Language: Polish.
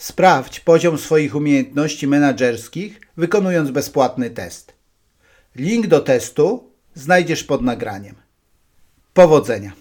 Sprawdź poziom swoich umiejętności menedżerskich, wykonując bezpłatny test. Link do testu znajdziesz pod nagraniem. Powodzenia!